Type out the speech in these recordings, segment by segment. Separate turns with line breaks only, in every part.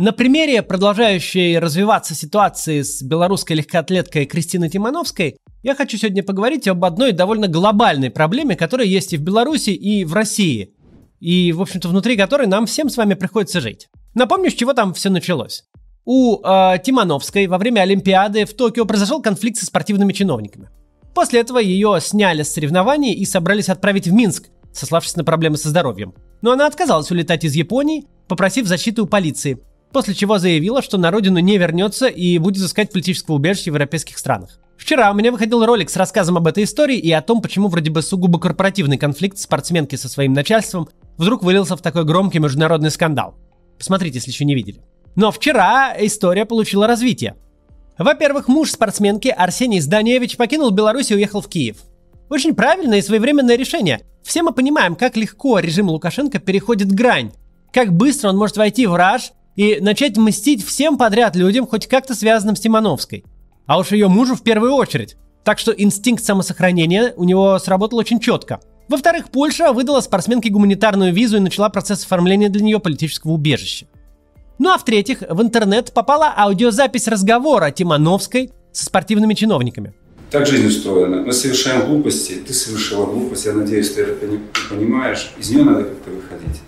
На примере продолжающей развиваться ситуации с белорусской легкоатлеткой Кристиной Тимановской я хочу сегодня поговорить об одной довольно глобальной проблеме, которая есть и в Беларуси, и в России. И, в общем-то, внутри которой нам всем с вами приходится жить. Напомню, с чего там все началось. У э, Тимановской во время Олимпиады в Токио произошел конфликт со спортивными чиновниками. После этого ее сняли с соревнований и собрались отправить в Минск, сославшись на проблемы со здоровьем. Но она отказалась улетать из Японии, попросив защиты у полиции, после чего заявила, что на родину не вернется и будет искать политического убежища в европейских странах. Вчера у меня выходил ролик с рассказом об этой истории и о том, почему вроде бы сугубо корпоративный конфликт спортсменки со своим начальством вдруг вылился в такой громкий международный скандал. Посмотрите, если еще не видели. Но вчера история получила развитие. Во-первых, муж спортсменки Арсений Зданевич покинул Беларусь и уехал в Киев. Очень правильное и своевременное решение. Все мы понимаем, как легко режим Лукашенко переходит грань, как быстро он может войти в раж и начать мстить всем подряд людям, хоть как-то связанным с Тимановской. А уж ее мужу в первую очередь. Так что инстинкт самосохранения у него сработал очень четко. Во-вторых, Польша выдала спортсменке гуманитарную визу и начала процесс оформления для нее политического убежища. Ну а в-третьих, в интернет попала аудиозапись разговора Тимановской со спортивными чиновниками.
Так жизнь устроена. Мы совершаем глупости, ты совершила глупость, я надеюсь, ты это понимаешь. Из нее надо как-то выходить.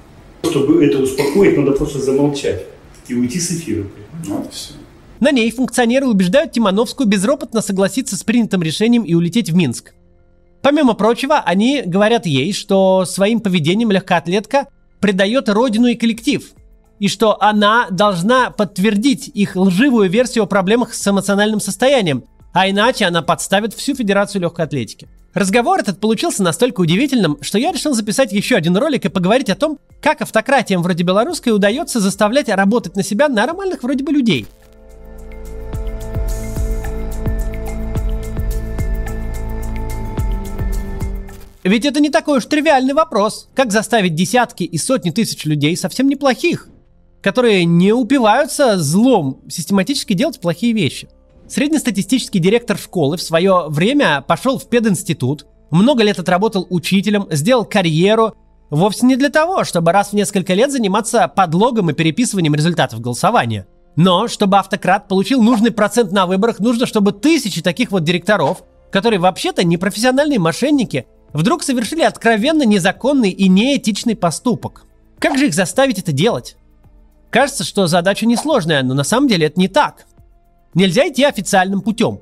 Чтобы это успокоить, надо просто замолчать и уйти с эфира.
Ну, вот все.
На ней функционеры убеждают Тимановскую безропотно согласиться с принятым решением и улететь в Минск. Помимо прочего, они говорят ей, что своим поведением легкоатлетка предает родину и коллектив, и что она должна подтвердить их лживую версию о проблемах с эмоциональным состоянием, а иначе она подставит всю Федерацию легкой атлетики. Разговор этот получился настолько удивительным, что я решил записать еще один ролик и поговорить о том, как автократиям вроде белорусской удается заставлять работать на себя нормальных вроде бы людей. Ведь это не такой уж тривиальный вопрос, как заставить десятки и сотни тысяч людей, совсем неплохих, которые не упиваются злом, систематически делать плохие вещи – Среднестатистический директор школы в свое время пошел в пединститут, много лет отработал учителем, сделал карьеру, вовсе не для того, чтобы раз в несколько лет заниматься подлогом и переписыванием результатов голосования. Но, чтобы автократ получил нужный процент на выборах, нужно, чтобы тысячи таких вот директоров, которые вообще-то не профессиональные мошенники, вдруг совершили откровенно незаконный и неэтичный поступок. Как же их заставить это делать? Кажется, что задача несложная, но на самом деле это не так. Нельзя идти официальным путем.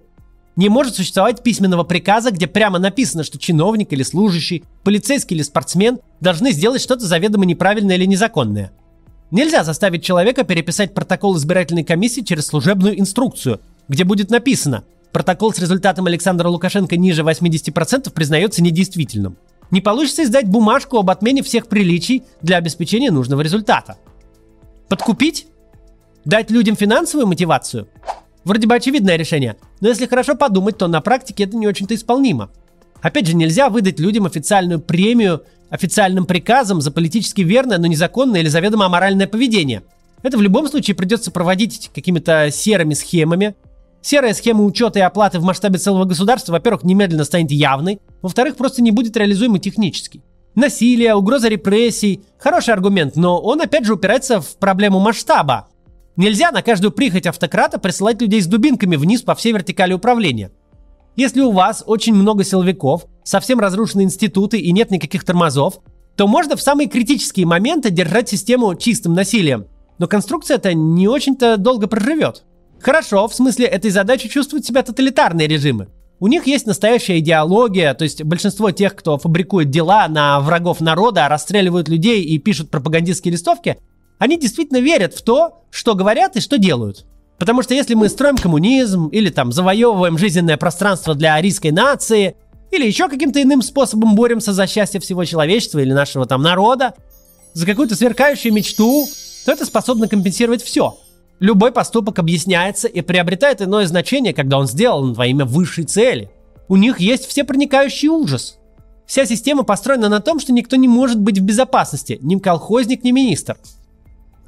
Не может существовать письменного приказа, где прямо написано, что чиновник или служащий, полицейский или спортсмен должны сделать что-то заведомо неправильное или незаконное. Нельзя заставить человека переписать протокол избирательной комиссии через служебную инструкцию, где будет написано «Протокол с результатом Александра Лукашенко ниже 80% признается недействительным». Не получится издать бумажку об отмене всех приличий для обеспечения нужного результата. Подкупить? Дать людям финансовую мотивацию? Вроде бы очевидное решение, но если хорошо подумать, то на практике это не очень-то исполнимо. Опять же, нельзя выдать людям официальную премию официальным приказом за политически верное, но незаконное или заведомо аморальное поведение. Это в любом случае придется проводить какими-то серыми схемами. Серая схема учета и оплаты в масштабе целого государства, во-первых, немедленно станет явной, во-вторых, просто не будет реализуемой технически. Насилие, угроза репрессий – хороший аргумент, но он опять же упирается в проблему масштаба. Нельзя на каждую прихоть автократа присылать людей с дубинками вниз по всей вертикали управления. Если у вас очень много силовиков, совсем разрушены институты и нет никаких тормозов, то можно в самые критические моменты держать систему чистым насилием. Но конструкция это не очень-то долго проживет. Хорошо, в смысле этой задачи чувствуют себя тоталитарные режимы. У них есть настоящая идеология, то есть большинство тех, кто фабрикует дела на врагов народа, расстреливают людей и пишут пропагандистские листовки, они действительно верят в то, что говорят и что делают. Потому что если мы строим коммунизм, или там завоевываем жизненное пространство для арийской нации, или еще каким-то иным способом боремся за счастье всего человечества или нашего там народа, за какую-то сверкающую мечту, то это способно компенсировать все. Любой поступок объясняется и приобретает иное значение, когда он сделан во имя высшей цели. У них есть всепроникающий ужас. Вся система построена на том, что никто не может быть в безопасности, ни колхозник, ни министр –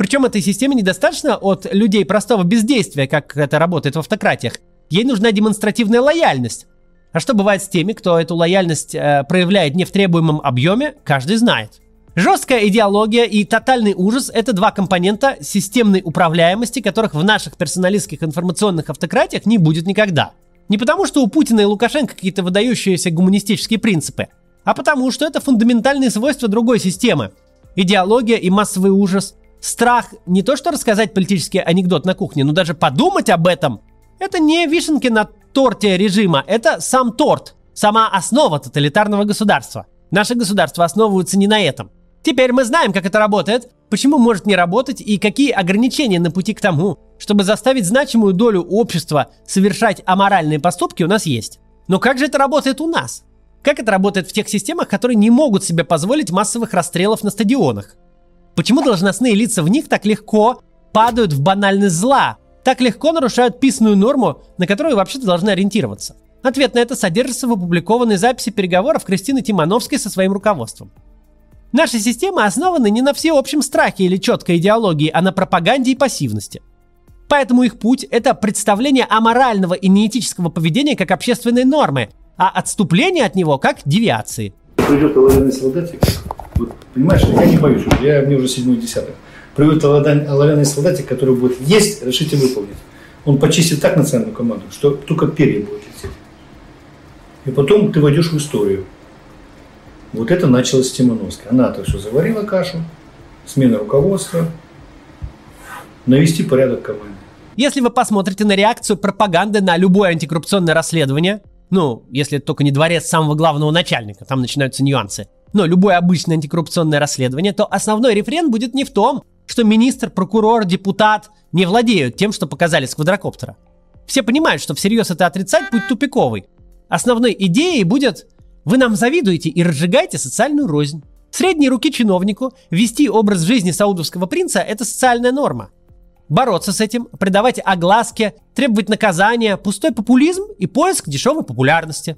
причем этой системе недостаточно от людей простого бездействия, как это работает в автократиях. Ей нужна демонстративная лояльность. А что бывает с теми, кто эту лояльность э, проявляет не в требуемом объеме, каждый знает. Жесткая идеология и тотальный ужас – это два компонента системной управляемости, которых в наших персоналистских информационных автократиях не будет никогда. Не потому, что у Путина и Лукашенко какие-то выдающиеся гуманистические принципы, а потому, что это фундаментальные свойства другой системы. Идеология и массовый ужас, страх не то что рассказать политический анекдот на кухне, но даже подумать об этом – это не вишенки на торте режима, это сам торт, сама основа тоталитарного государства. Наше государство основывается не на этом – Теперь мы знаем, как это работает, почему может не работать и какие ограничения на пути к тому, чтобы заставить значимую долю общества совершать аморальные поступки у нас есть. Но как же это работает у нас? Как это работает в тех системах, которые не могут себе позволить массовых расстрелов на стадионах? Почему должностные лица в них так легко падают в банальность зла, так легко нарушают писную норму, на которую вообще-то должны ориентироваться? Ответ на это содержится в опубликованной записи переговоров Кристины Тимановской со своим руководством. Наши системы основаны не на всеобщем страхе или четкой идеологии, а на пропаганде и пассивности. Поэтому их путь – это представление аморального и неэтического поведения как общественной нормы, а отступление от него как девиации.
Придет солдатик, вот, понимаешь, я не боюсь, я, мне уже седьмой десяток. Придет оловянный солдатик, который будет есть, решите выполнить. Он почистит так национальную команду, что только перья будут лететь. И потом ты войдешь в историю. Вот это началось с Тимановской. Она-то все заварила кашу, смена руководства, навести порядок в команде.
Если вы посмотрите на реакцию пропаганды на любое антикоррупционное расследование, ну, если только не дворец самого главного начальника, там начинаются нюансы, но любое обычное антикоррупционное расследование, то основной рефрен будет не в том, что министр, прокурор, депутат не владеют тем, что показали с квадрокоптера. Все понимают, что всерьез это отрицать путь тупиковый. Основной идеей будет вы нам завидуете и разжигаете социальную рознь. Средней руки чиновнику вести образ жизни саудовского принца – это социальная норма. Бороться с этим, придавать огласке, требовать наказания, пустой популизм и поиск дешевой популярности.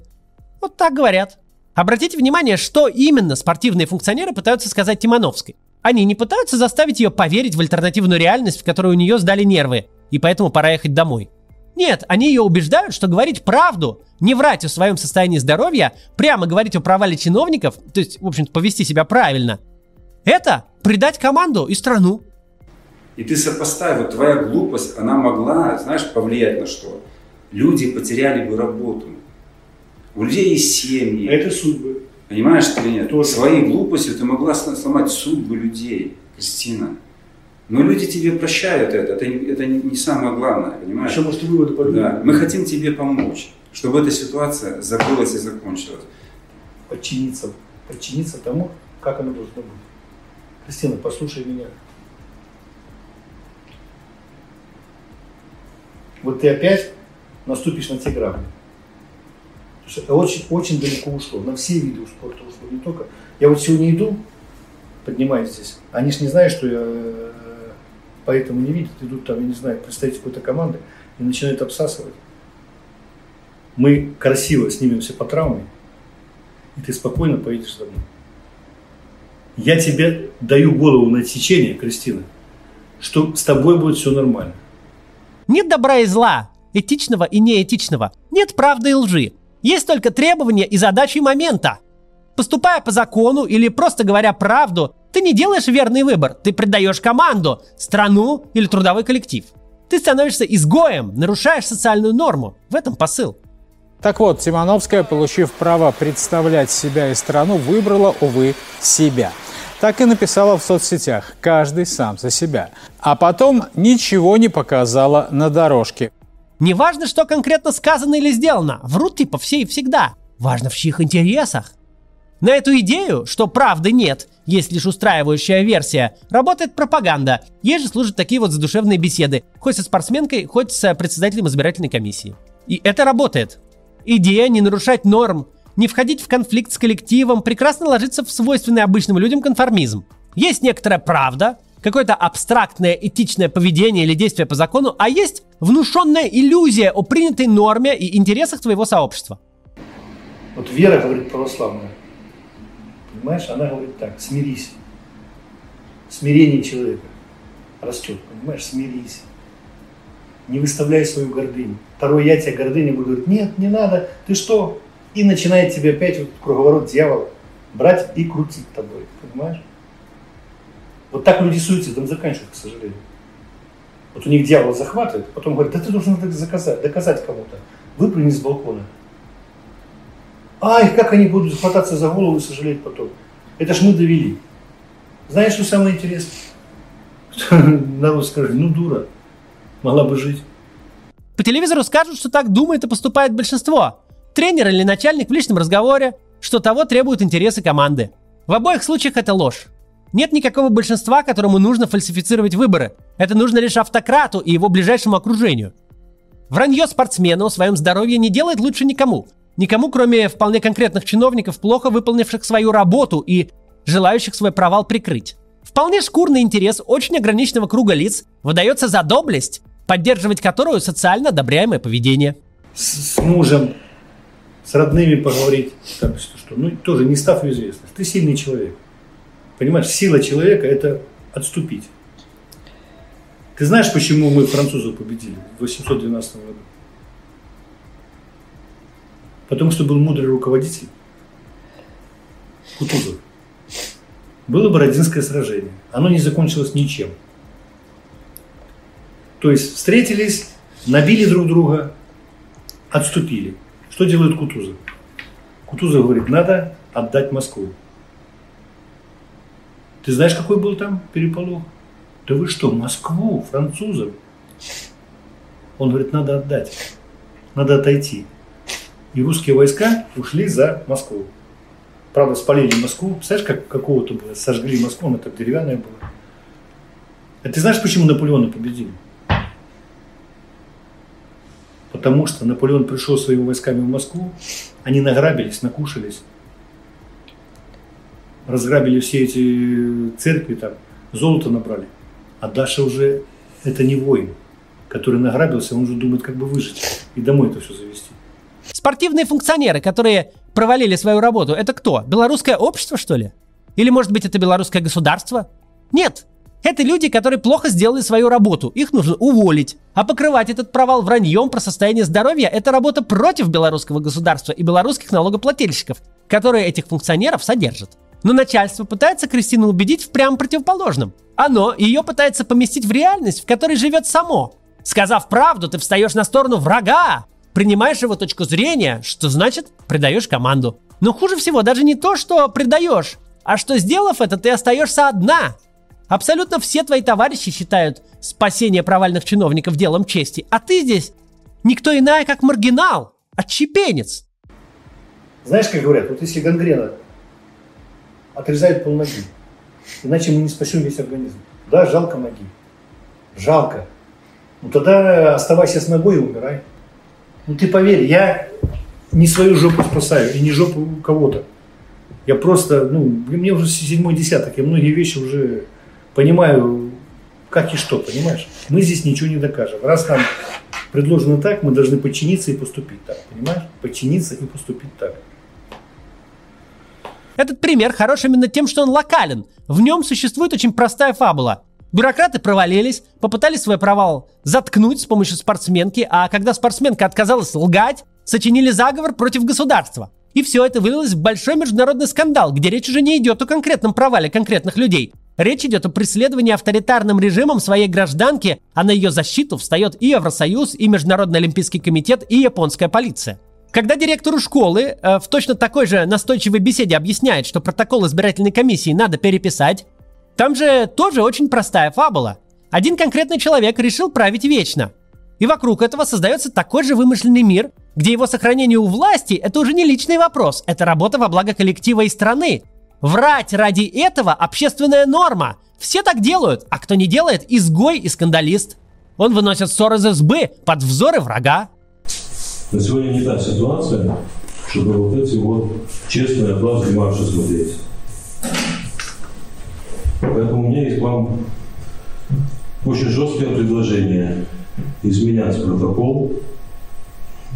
Вот так говорят. Обратите внимание, что именно спортивные функционеры пытаются сказать Тимановской. Они не пытаются заставить ее поверить в альтернативную реальность, в которой у нее сдали нервы, и поэтому пора ехать домой. Нет, они ее убеждают, что говорить правду, не врать о своем состоянии здоровья, прямо говорить о провале чиновников, то есть, в общем-то, повести себя правильно, это предать команду и страну.
И ты сопоставь, вот твоя глупость, она могла, знаешь, повлиять на что? Люди потеряли бы работу. У людей есть семьи.
Это судьбы.
Понимаешь ты или нет? Тоже. Своей глупостью ты могла сломать судьбу людей, Кристина. Но люди тебе прощают это, это, это не самое главное, понимаешь?
Еще, может, выводы по
Да, мы хотим тебе помочь, чтобы эта ситуация закрылась и закончилась.
Подчиниться, подчиниться тому, как оно должно быть. Кристина, послушай меня. Вот ты опять наступишь на те грабли. Очень, очень далеко ушло. На все виды спорта ушло. Не только. Я вот сегодня иду, поднимаюсь здесь. Они же не знают, что я поэтому не видят, идут там, я не знаю, представители какой-то команды и начинают обсасывать. Мы красиво снимемся по травме, и ты спокойно поедешь за мной. Я тебе даю голову на отсечение, Кристина, что с тобой будет все нормально.
Нет добра и зла, этичного и неэтичного. Нет правды и лжи. Есть только требования и задачи момента. Поступая по закону или просто говоря правду, ты не делаешь верный выбор, ты предаешь команду, страну или трудовой коллектив. Ты становишься изгоем, нарушаешь социальную норму. В этом посыл.
Так вот, Тимановская, получив право представлять себя и страну, выбрала, увы, себя. Так и написала в соцсетях «Каждый сам за себя». А потом ничего не показала на дорожке.
Неважно, что конкретно сказано или сделано, врут типа все и всегда. Важно, в чьих интересах. На эту идею, что правды нет, есть лишь устраивающая версия, работает пропаганда. Ей же служат такие вот задушевные беседы, хоть со спортсменкой, хоть с председателем избирательной комиссии. И это работает. Идея не нарушать норм, не входить в конфликт с коллективом, прекрасно ложится в свойственный обычным людям конформизм. Есть некоторая правда, какое-то абстрактное этичное поведение или действие по закону, а есть внушенная иллюзия о принятой норме и интересах твоего сообщества.
Вот вера, говорит православная, Понимаешь, она говорит так, смирись. Смирение человека растет, понимаешь, смирись. Не выставляй свою гордыню. Второй я тебя гордыня буду говорить, нет, не надо, ты что? И начинает тебе опять вот круговорот дьявола брать и крутить тобой, понимаешь? Вот так люди суицидом заканчивают, к сожалению. Вот у них дьявол захватывает, потом говорит, да ты должен это заказать, доказать кому-то. Выпрыгни с балкона. Ай, как они будут хвататься за голову и сожалеть потом. Это ж мы довели. Знаешь, что самое интересное? Народ скажет, ну дура, могла бы жить.
По телевизору скажут, что так думает и поступает большинство. Тренер или начальник в личном разговоре, что того требуют интересы команды. В обоих случаях это ложь. Нет никакого большинства, которому нужно фальсифицировать выборы. Это нужно лишь автократу и его ближайшему окружению. Вранье спортсмена о своем здоровье не делает лучше никому. Никому, кроме вполне конкретных чиновников, плохо выполнивших свою работу и желающих свой провал прикрыть. Вполне шкурный интерес очень ограниченного круга лиц выдается за доблесть, поддерживать которую социально одобряемое поведение.
С, с мужем, с родными поговорить, так, что, что, ну тоже не став в известность. Ты сильный человек. Понимаешь, сила человека – это отступить. Ты знаешь, почему мы французов победили в 812 году? Потому что был мудрый руководитель Кутузов. Было Бородинское сражение. Оно не закончилось ничем. То есть встретились, набили друг друга, отступили. Что делает Кутузов? Кутузов говорит, надо отдать Москву. Ты знаешь, какой был там переполох? Да вы что, Москву, французов? Он говорит, надо отдать, надо отойти. И русские войска ушли за Москву. Правда, спалили Москву. Представляешь, как какого-то было? Сожгли Москву, она так деревянная была. А ты знаешь, почему Наполеона победили? Потому что Наполеон пришел своими войсками в Москву, они награбились, накушались, разграбили все эти церкви, там, золото набрали. А Даша уже это не воин, который награбился, он уже думает, как бы выжить и домой это все завести.
Спортивные функционеры, которые провалили свою работу, это кто? Белорусское общество, что ли? Или, может быть, это белорусское государство? Нет, это люди, которые плохо сделали свою работу. Их нужно уволить. А покрывать этот провал враньем про состояние здоровья – это работа против белорусского государства и белорусских налогоплательщиков, которые этих функционеров содержат. Но начальство пытается Кристину убедить в прям противоположном. Оно ее пытается поместить в реальность, в которой живет само. Сказав правду, ты встаешь на сторону врага, принимаешь его точку зрения, что значит предаешь команду. Но хуже всего даже не то, что предаешь, а что сделав это, ты остаешься одна. Абсолютно все твои товарищи считают спасение провальных чиновников делом чести, а ты здесь никто иная, как маргинал, отщепенец.
Знаешь, как говорят, вот если гангрена отрезают полноги. Иначе мы не спасем весь организм. Да, жалко ноги. Жалко. Ну тогда оставайся с ногой и умирай. Ну ты поверь, я не свою жопу спасаю и не жопу кого-то. Я просто, ну, мне уже седьмой десяток, я многие вещи уже понимаю, как и что, понимаешь? Мы здесь ничего не докажем. Раз нам предложено так, мы должны подчиниться и поступить так, понимаешь? Подчиниться и поступить так.
Этот пример хорош именно тем, что он локален. В нем существует очень простая фабула. Бюрократы провалились, попытались свой провал заткнуть с помощью спортсменки, а когда спортсменка отказалась лгать, сочинили заговор против государства. И все это вылилось в большой международный скандал, где речь уже не идет о конкретном провале конкретных людей. Речь идет о преследовании авторитарным режимом своей гражданки, а на ее защиту встает и Евросоюз, и Международный Олимпийский комитет, и японская полиция. Когда директору школы э, в точно такой же настойчивой беседе объясняет, что протокол избирательной комиссии надо переписать, там же тоже очень простая фабула. Один конкретный человек решил править вечно. И вокруг этого создается такой же вымышленный мир, где его сохранение у власти – это уже не личный вопрос, это работа во благо коллектива и страны. Врать ради этого – общественная норма. Все так делают, а кто не делает – изгой и скандалист. Он выносит ссоры из СБ под взоры врага.
На сегодня не та ситуация, чтобы вот эти вот честные от вас демарши смотреть. Поэтому у меня есть вам очень жесткое предложение изменять протокол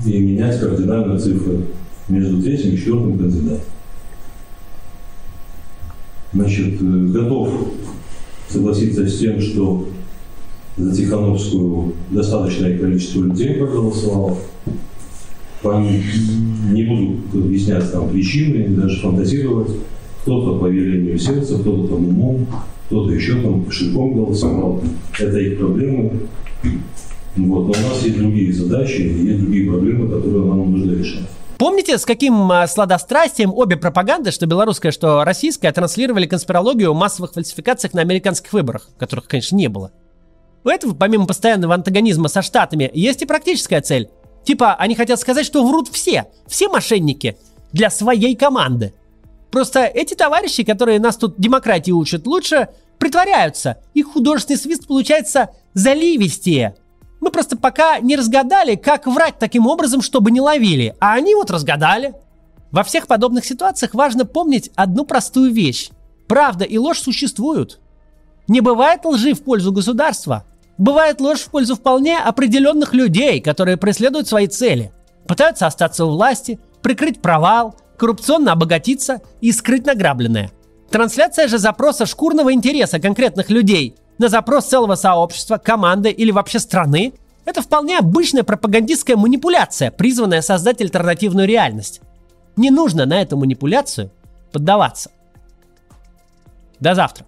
и менять кардинально цифры между третьим и четвертым кандидатом. Значит, готов согласиться с тем, что за Тихановскую достаточное количество людей проголосовало. Не буду объяснять там причины, даже фантазировать. Кто-то по велению сердца, кто-то там умом, кто-то еще там кошельком голосовал. Это их проблемы. Вот. Но у нас есть другие задачи, есть другие проблемы, которые нам нужно решать.
Помните, с каким а, сладострастием обе пропаганды, что белорусская, что российская, транслировали конспирологию о массовых фальсификациях на американских выборах, которых, конечно, не было. У этого, помимо постоянного антагонизма со Штатами, есть и практическая цель. Типа, они хотят сказать, что врут все, все мошенники, для своей команды. Просто эти товарищи, которые нас тут демократии учат лучше, притворяются. Их художественный свист получается заливистее – мы просто пока не разгадали, как врать таким образом, чтобы не ловили. А они вот разгадали. Во всех подобных ситуациях важно помнить одну простую вещь. Правда и ложь существуют. Не бывает лжи в пользу государства. Бывает ложь в пользу вполне определенных людей, которые преследуют свои цели. Пытаются остаться у власти, прикрыть провал, коррупционно обогатиться и скрыть награбленное. Трансляция же запроса шкурного интереса конкретных людей – на запрос целого сообщества, команды или вообще страны, это вполне обычная пропагандистская манипуляция, призванная создать альтернативную реальность. Не нужно на эту манипуляцию поддаваться. До завтра.